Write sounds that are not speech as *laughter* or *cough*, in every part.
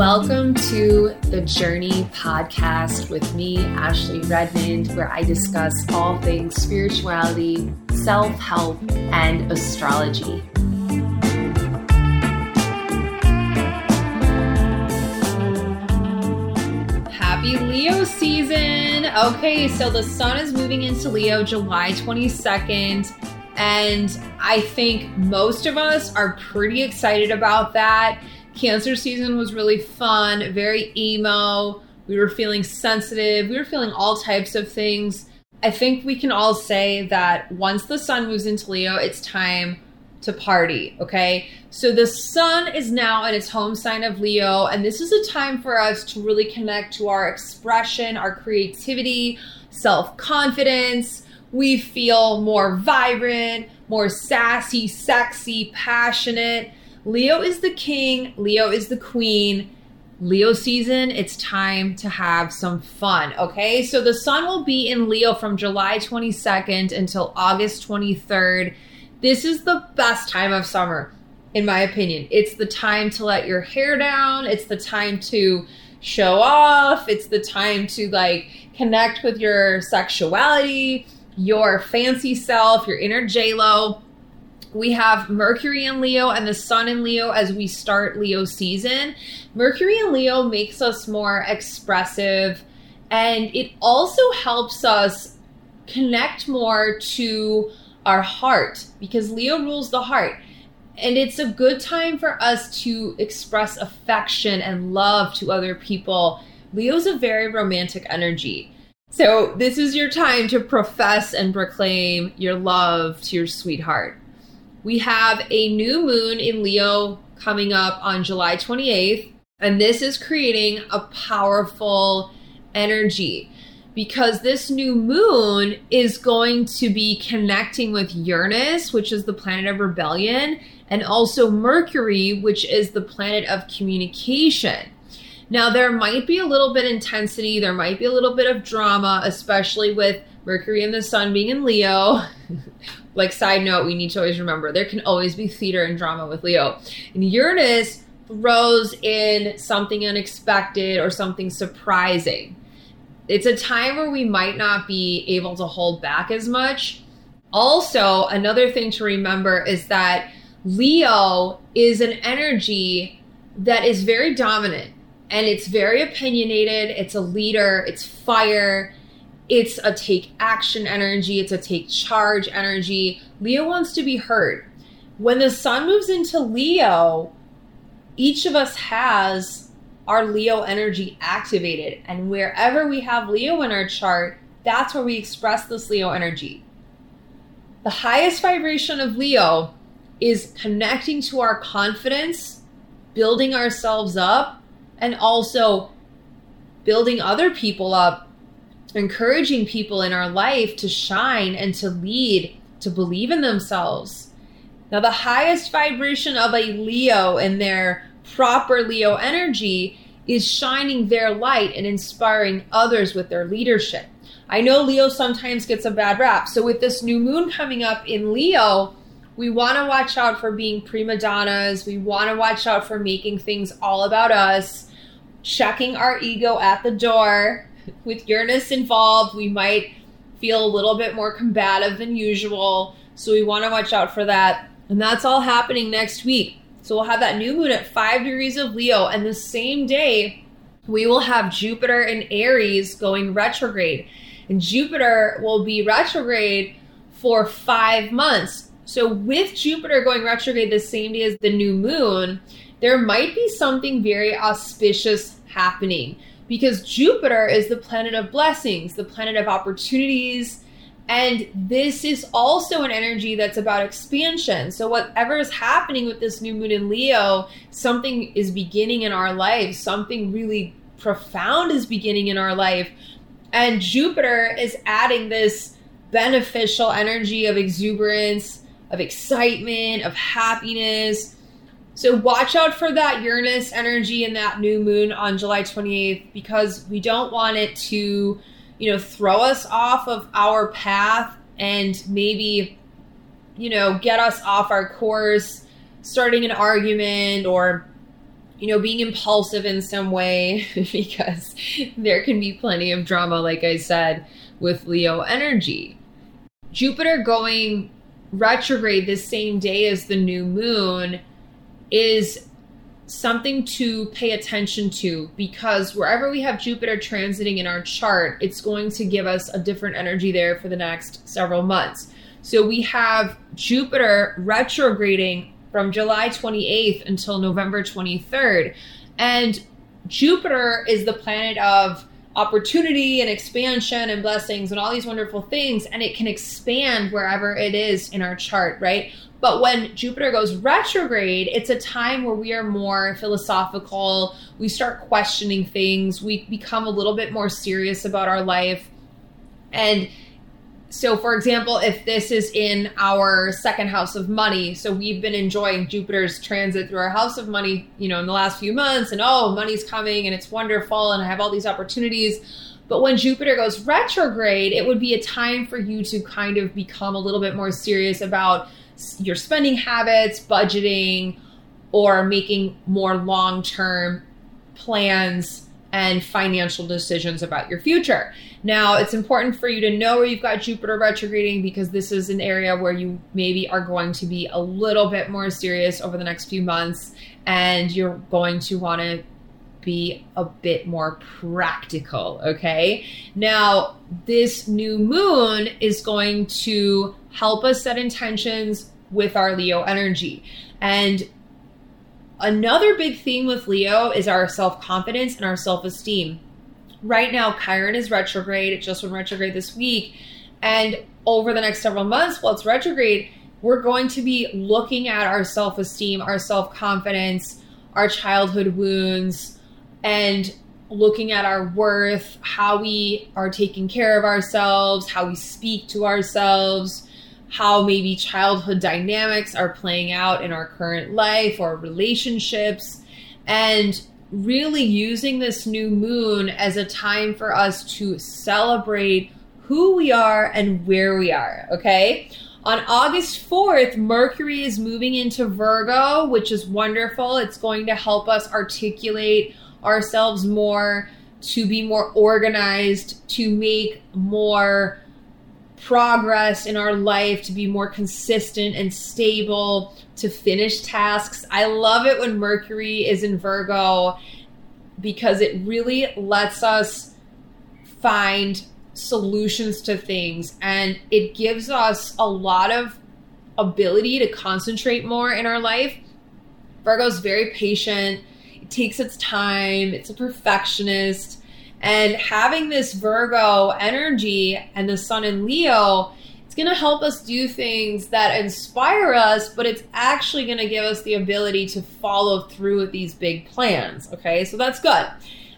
Welcome to the Journey podcast with me, Ashley Redmond, where I discuss all things spirituality, self help, and astrology. Happy Leo season! Okay, so the sun is moving into Leo July 22nd, and I think most of us are pretty excited about that Cancer season was really fun, very emo. We were feeling sensitive. We were feeling all types of things. I think we can all say that once the sun moves into Leo, it's time to party, okay? So the sun is now in its home sign of Leo, and this is a time for us to really connect to our expression, our creativity, self confidence. We feel more vibrant, more sassy, sexy, passionate. Leo is the king, Leo is the queen. Leo season, it's time to have some fun, okay? So the sun will be in Leo from July 22nd until August 23rd. This is the best time of summer, in my opinion. It's the time to let your hair down, it's the time to show off, it's the time to like connect with your sexuality, your fancy self, your inner J-Lo we have Mercury in Leo and the Sun in Leo as we start Leo season. Mercury in Leo makes us more expressive and it also helps us connect more to our heart because Leo rules the heart. And it's a good time for us to express affection and love to other people. Leo's a very romantic energy. So, this is your time to profess and proclaim your love to your sweetheart we have a new moon in Leo coming up on July 28th, and this is creating a powerful energy because this new moon is going to be connecting with Uranus, which is the planet of rebellion, and also Mercury, which is the planet of communication. Now, there might be a little bit of intensity, there might be a little bit of drama, especially with Mercury and the Sun being in Leo. *laughs* like side note, we need to always remember there can always be theater and drama with Leo. And Uranus throws in something unexpected or something surprising. It's a time where we might not be able to hold back as much. Also, another thing to remember is that Leo is an energy that is very dominant and it's very opinionated, it's a leader, it's fire it's a take action energy, it's a take charge energy. Leo wants to be heard. When the sun moves into Leo, each of us has our Leo energy activated. And wherever we have Leo in our chart, that's where we express this Leo energy. The highest vibration of Leo is connecting to our confidence, building ourselves up, and also building other people up encouraging people in our life to shine and to lead, to believe in themselves. Now, the highest vibration of a Leo in their proper Leo energy is shining their light and inspiring others with their leadership. I know Leo sometimes gets a bad rap. So, with this new moon coming up in Leo, we want to watch out for being prima donnas. We want to watch out for making things all about us, checking our ego at the door, with Uranus involved, we might feel a little bit more combative than usual. So we want to watch out for that. And that's all happening next week. So we'll have that new moon at five degrees of Leo. And the same day, we will have Jupiter and Aries going retrograde. And Jupiter will be retrograde for five months. So with Jupiter going retrograde the same day as the new moon, there might be something very auspicious happening because Jupiter is the planet of blessings, the planet of opportunities. And this is also an energy that's about expansion. So, whatever is happening with this new moon in Leo, something is beginning in our life, something really profound is beginning in our life. And Jupiter is adding this beneficial energy of exuberance, of excitement, of happiness so watch out for that Uranus energy and that new moon on July 28th because we don't want it to, you know, throw us off of our path and maybe, you know, get us off our course, starting an argument or, you know, being impulsive in some way *laughs* because there can be plenty of drama, like I said, with Leo energy. Jupiter going retrograde the same day as the new moon is something to pay attention to because wherever we have Jupiter transiting in our chart, it's going to give us a different energy there for the next several months. So we have Jupiter retrograding from July 28th until November 23rd. And Jupiter is the planet of opportunity and expansion and blessings and all these wonderful things and it can expand wherever it is in our chart right but when jupiter goes retrograde it's a time where we are more philosophical. We start questioning things. We become a little bit more serious about our life. And so for example if this is in our second house of money so we've been enjoying jupiter's transit through our house of money you know in the last few months and oh money's coming and it's wonderful and i have all these opportunities. But when jupiter goes retrograde it would be a time for you to kind of become a little bit more serious about your spending habits budgeting or making more long-term plans and financial decisions about your future. Now, it's important for you to know where you've got Jupiter retrograding because this is an area where you maybe are going to be a little bit more serious over the next few months and you're going to want to be a bit more practical, okay? Now, this new moon is going to help us set intentions with our Leo energy. And Another big theme with Leo is our self confidence and our self esteem. Right now, Chiron is retrograde. It just went retrograde this week. And over the next several months, while it's retrograde, we're going to be looking at our self esteem, our self confidence, our childhood wounds, and looking at our worth, how we are taking care of ourselves, how we speak to ourselves, how maybe childhood dynamics are playing out in our current life or relationships, and really using this new moon as a time for us to celebrate who we are and where we are, okay? On August 4th, Mercury is moving into Virgo, which is wonderful. It's going to help us articulate ourselves more, to be more organized, to make more progress in our life, to be more consistent and stable, to finish tasks. I love it when Mercury is in Virgo because it really lets us find solutions to things and it gives us a lot of ability to concentrate more in our life. Virgo's very patient, takes its time, it's a perfectionist and having this Virgo energy and the sun in Leo, it's going to help us do things that inspire us, but it's actually going to give us the ability to follow through with these big plans. Okay, so that's good.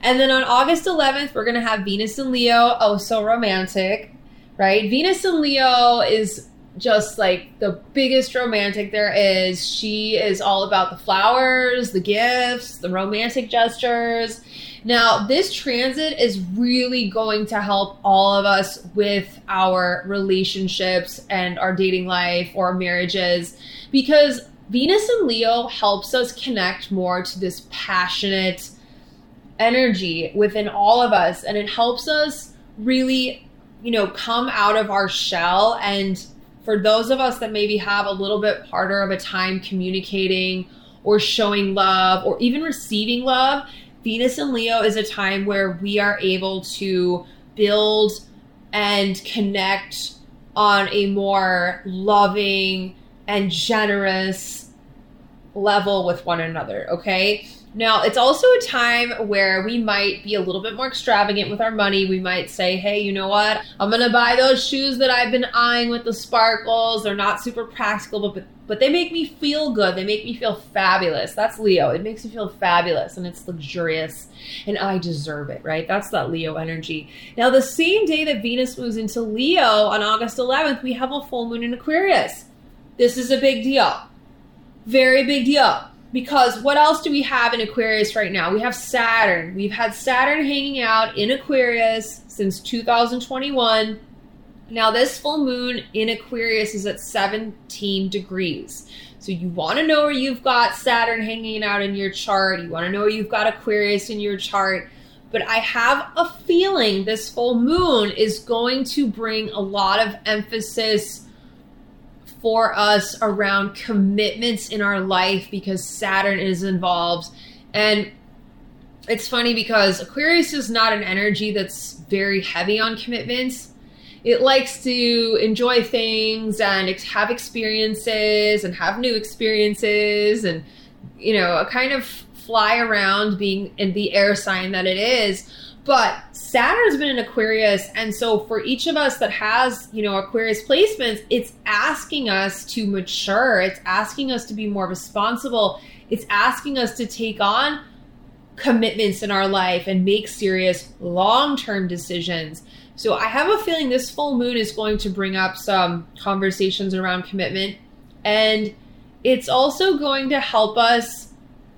And then on August 11th, we're going to have Venus and Leo. Oh, so romantic, right? Venus and Leo is just like the biggest romantic there is. She is all about the flowers, the gifts, the romantic gestures. Now, this transit is really going to help all of us with our relationships and our dating life or marriages because Venus and Leo helps us connect more to this passionate energy within all of us and it helps us really, you know, come out of our shell and for those of us that maybe have a little bit harder of a time communicating or showing love or even receiving love, Venus and Leo is a time where we are able to build and connect on a more loving and generous level with one another, okay? Now, it's also a time where we might be a little bit more extravagant with our money. We might say, hey, you know what? I'm going to buy those shoes that I've been eyeing with the sparkles. They're not super practical, but, but they make me feel good. They make me feel fabulous. That's Leo. It makes me feel fabulous and it's luxurious and I deserve it, right? That's that Leo energy. Now, the same day that Venus moves into Leo on August 11th, we have a full moon in Aquarius. This is a big deal. Very big deal because what else do we have in Aquarius right now? We have Saturn. We've had Saturn hanging out in Aquarius since 2021. Now, this full moon in Aquarius is at 17 degrees. So, you want to know where you've got Saturn hanging out in your chart. You want to know where you've got Aquarius in your chart. But I have a feeling this full moon is going to bring a lot of emphasis for us around commitments in our life because Saturn is involved. And it's funny because Aquarius is not an energy that's very heavy on commitments. It likes to enjoy things and have experiences and have new experiences and, you know, kind of fly around being in the air sign that it is. But Saturn's been in Aquarius, and so for each of us that has, you know, Aquarius placements, it's asking us to mature. It's asking us to be more responsible. It's asking us to take on commitments in our life and make serious long term decisions. So I have a feeling this full moon is going to bring up some conversations around commitment. And it's also going to help us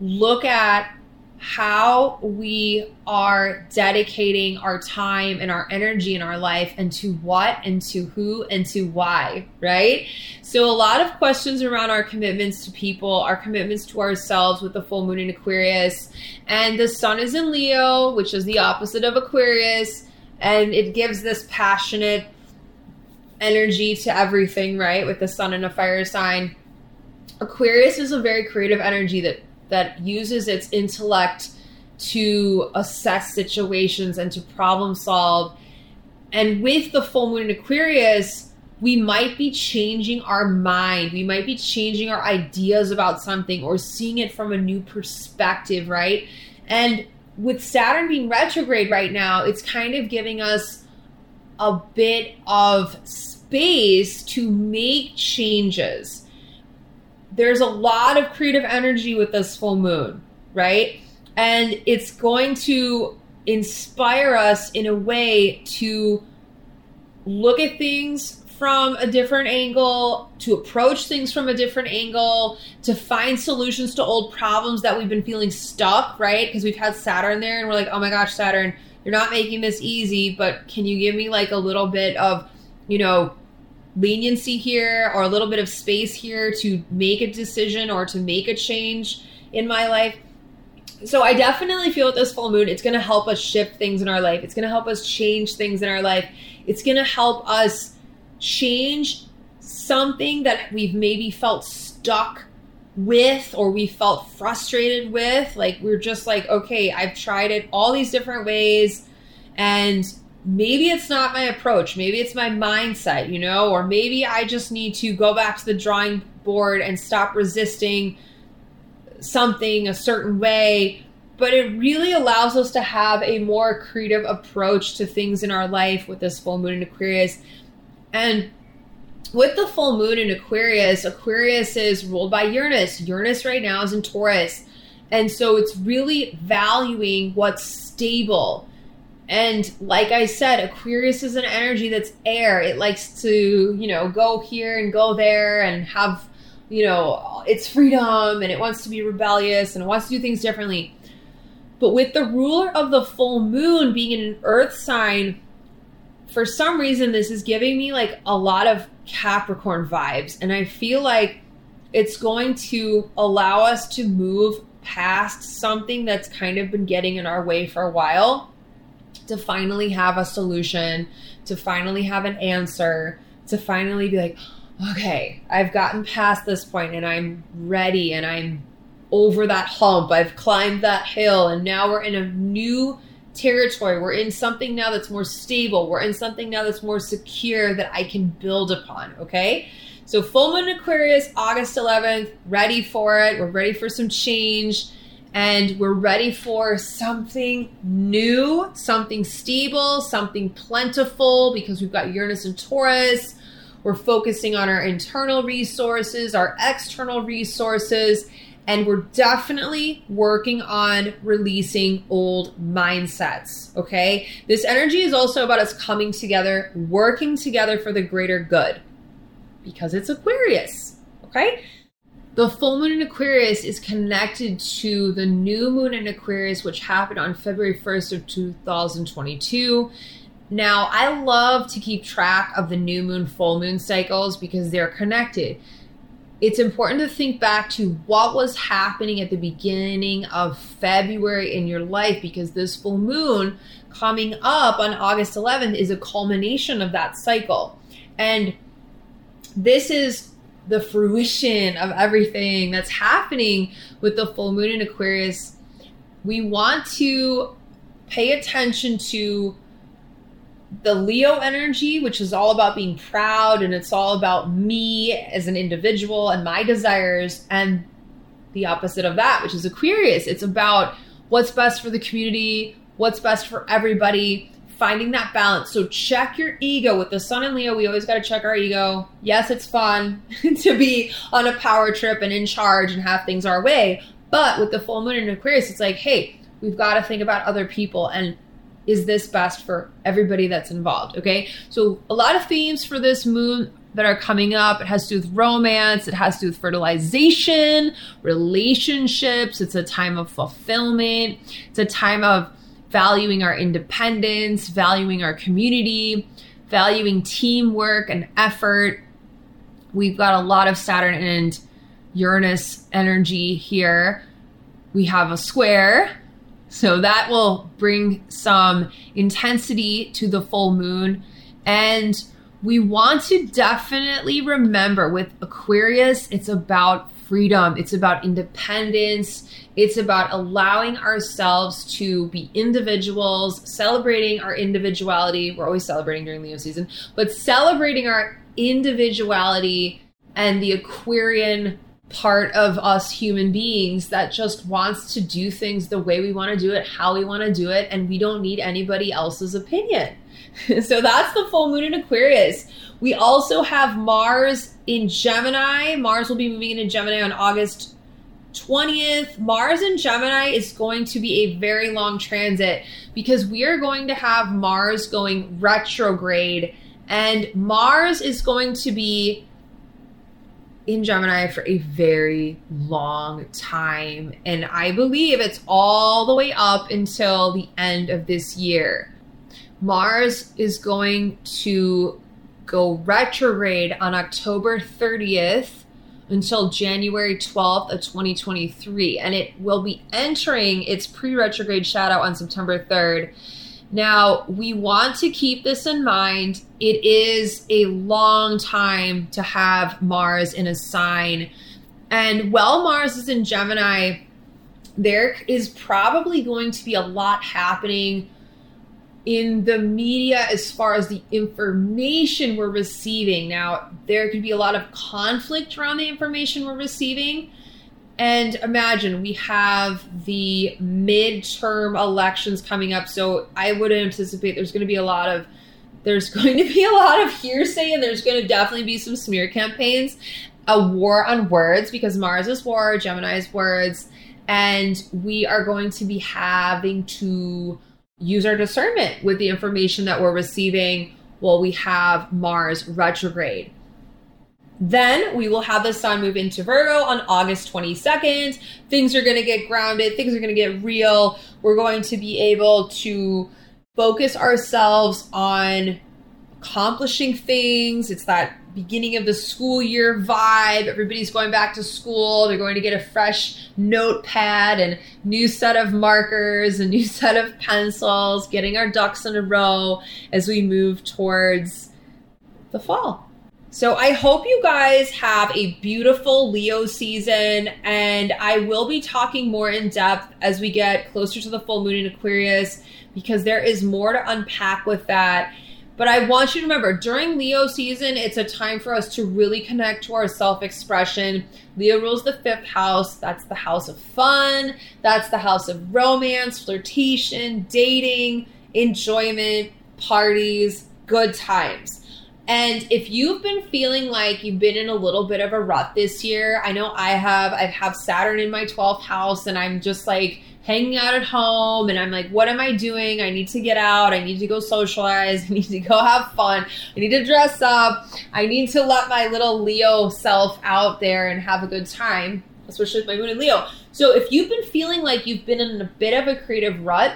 look at how we are dedicating our time and our energy in our life and to what and to who and to why, right? So, a lot of questions around our commitments to people, our commitments to ourselves with the full moon in Aquarius. And the sun is in Leo, which is the opposite of Aquarius. And it gives this passionate energy to everything, right? With the sun in a fire sign. Aquarius is a very creative energy that that uses its intellect to assess situations and to problem solve. And with the full moon in Aquarius, we might be changing our mind. We might be changing our ideas about something or seeing it from a new perspective, right? And with Saturn being retrograde right now, it's kind of giving us a bit of space to make changes there's a lot of creative energy with this full moon, right? And it's going to inspire us in a way to look at things from a different angle, to approach things from a different angle, to find solutions to old problems that we've been feeling stuck, right? Because we've had Saturn there and we're like, oh my gosh, Saturn, you're not making this easy, but can you give me like a little bit of, you know, leniency here or a little bit of space here to make a decision or to make a change in my life. So I definitely feel with this full moon, it's going to help us shift things in our life. It's going to help us change things in our life. It's going to help us change something that we've maybe felt stuck with or we felt frustrated with. Like we're just like, okay, I've tried it all these different ways and maybe it's not my approach. Maybe it's my mindset you know or maybe i just need to go back to the drawing board and stop resisting something a certain way. But it really allows us to have a more creative approach to things in our life with this full moon in aquarius. And with the full moon in aquarius aquarius is ruled by uranus. Uranus right now is in taurus. And so it's really valuing what's stable and like I said, Aquarius is an energy that's air. It likes to, you know, go here and go there and have, you know, its freedom and it wants to be rebellious and it wants to do things differently. But with the ruler of the full moon being in an earth sign, for some reason, this is giving me like a lot of Capricorn vibes. And I feel like it's going to allow us to move past something that's kind of been getting in our way for a while to finally have a solution, to finally have an answer, to finally be like, okay, I've gotten past this point and I'm ready and I'm over that hump. I've climbed that hill and now we're in a new territory. We're in something now that's more stable. We're in something now that's more secure that I can build upon, okay? So full moon Aquarius, August 11th, ready for it. We're ready for some change and we're ready for something new, something stable, something plentiful because we've got Uranus and Taurus. We're focusing on our internal resources, our external resources, and we're definitely working on releasing old mindsets. Okay. This energy is also about us coming together, working together for the greater good because it's Aquarius. Okay. The full moon in Aquarius is connected to the new moon in Aquarius, which happened on February 1st of 2022. Now, I love to keep track of the new moon, full moon cycles because they're connected. It's important to think back to what was happening at the beginning of February in your life because this full moon coming up on August 11th is a culmination of that cycle. And this is the fruition of everything that's happening with the full moon in Aquarius. We want to pay attention to the Leo energy, which is all about being proud and it's all about me as an individual and my desires, and the opposite of that, which is Aquarius. It's about what's best for the community, what's best for everybody, finding that balance. So check your ego with the Sun and Leo. We always got to check our ego. Yes, it's fun *laughs* to be on a power trip and in charge and have things our way. But with the full moon in Aquarius, it's like, hey, we've got to think about other people and is this best for everybody that's involved? Okay. So a lot of themes for this moon that are coming up. It has to do with romance, it has to do with fertilization, relationships. It's a time of fulfillment. It's a time of valuing our independence, valuing our community, valuing teamwork and effort. We've got a lot of Saturn and Uranus energy here. We have a square so that will bring some intensity to the full moon. And we want to definitely remember with Aquarius, it's about freedom, it's about independence, it's about allowing ourselves to be individuals, celebrating our individuality. We're always celebrating during Leo season, but celebrating our individuality and the Aquarian part of us human beings that just wants to do things the way we want to do it, how we want to do it, and we don't need anybody else's opinion. *laughs* so that's the full moon in Aquarius. We also have Mars in Gemini. Mars will be moving into Gemini on August 20th. Mars in Gemini is going to be a very long transit because we are going to have Mars going retrograde, and Mars is going to be in Gemini for a very long time. And I believe it's all the way up until the end of this year. Mars is going to go retrograde on October 30th until January 12th of 2023. And it will be entering its pre retrograde shadow on September 3rd. Now, we want to keep this in mind. It is a long time to have Mars in a sign. And while Mars is in Gemini, there is probably going to be a lot happening in the media as far as the information we're receiving. Now, there could be a lot of conflict around the information we're receiving. And imagine we have the midterm elections coming up. So I would anticipate there's going to be a lot of there's *laughs* going to be a lot of hearsay and there's going to definitely be some smear campaigns. A war on words because Mars is war, Gemini is words, and we are going to be having to use our discernment with the information that we're receiving while we have Mars retrograde. Then we will have the sun move into Virgo on August 22nd. Things are going to get grounded, things are going to get real. We're going to be able to focus ourselves on accomplishing things. It's that beginning of the school year vibe. Everybody's going back to school. They're going to get a fresh notepad and new set of markers, a *laughs* new set of pencils, getting our ducks in a row as we move towards the fall. So I hope you guys have a beautiful Leo season, and I will be talking more in depth as we get closer to the full moon in Aquarius because there is more to unpack with that. But I want you to remember during Leo season, it's a time for us to really connect to our self expression. Leo rules the fifth house. That's the house of fun, that's the house of romance, flirtation, dating, enjoyment, parties, good times. And if you've been feeling like you've been in a little bit of a rut this year, I know I have. I have Saturn in my 12th house and I'm just like hanging out at home and I'm like, what am I doing? I need to get out. I need to go socialize. *laughs* I need to go have fun. I need to dress up. I need to let my little Leo self out there and have a good time, especially with my moon in Leo. So if you've been feeling like you've been in a bit of a creative rut,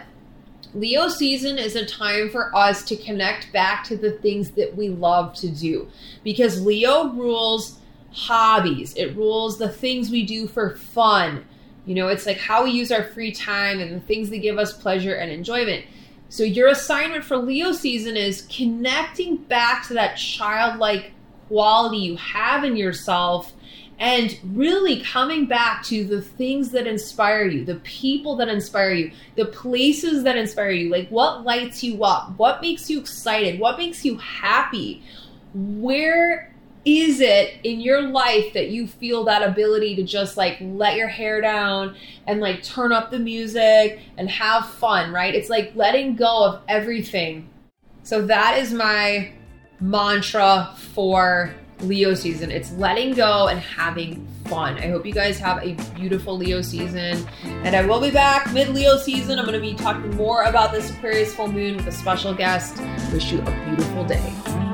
Leo season is a time for us to connect back to the things that we love to do because Leo rules hobbies, it rules the things we do for fun. You know, it's like how we use our free time and the things that give us pleasure and enjoyment. So, your assignment for Leo season is connecting back to that childlike quality you have in yourself and really coming back to the things that inspire you, the people that inspire you, the places that inspire you. Like, what lights you up? What makes you excited? What makes you happy? Where is it in your life that you feel that ability to just like let your hair down and like turn up the music and have fun, right? It's like letting go of everything. So that is my mantra for Leo season. It's letting go and having fun. I hope you guys have a beautiful Leo season. And I will be back mid Leo season. I'm going to be talking more about this Aquarius full moon with a special guest. Wish you a beautiful day.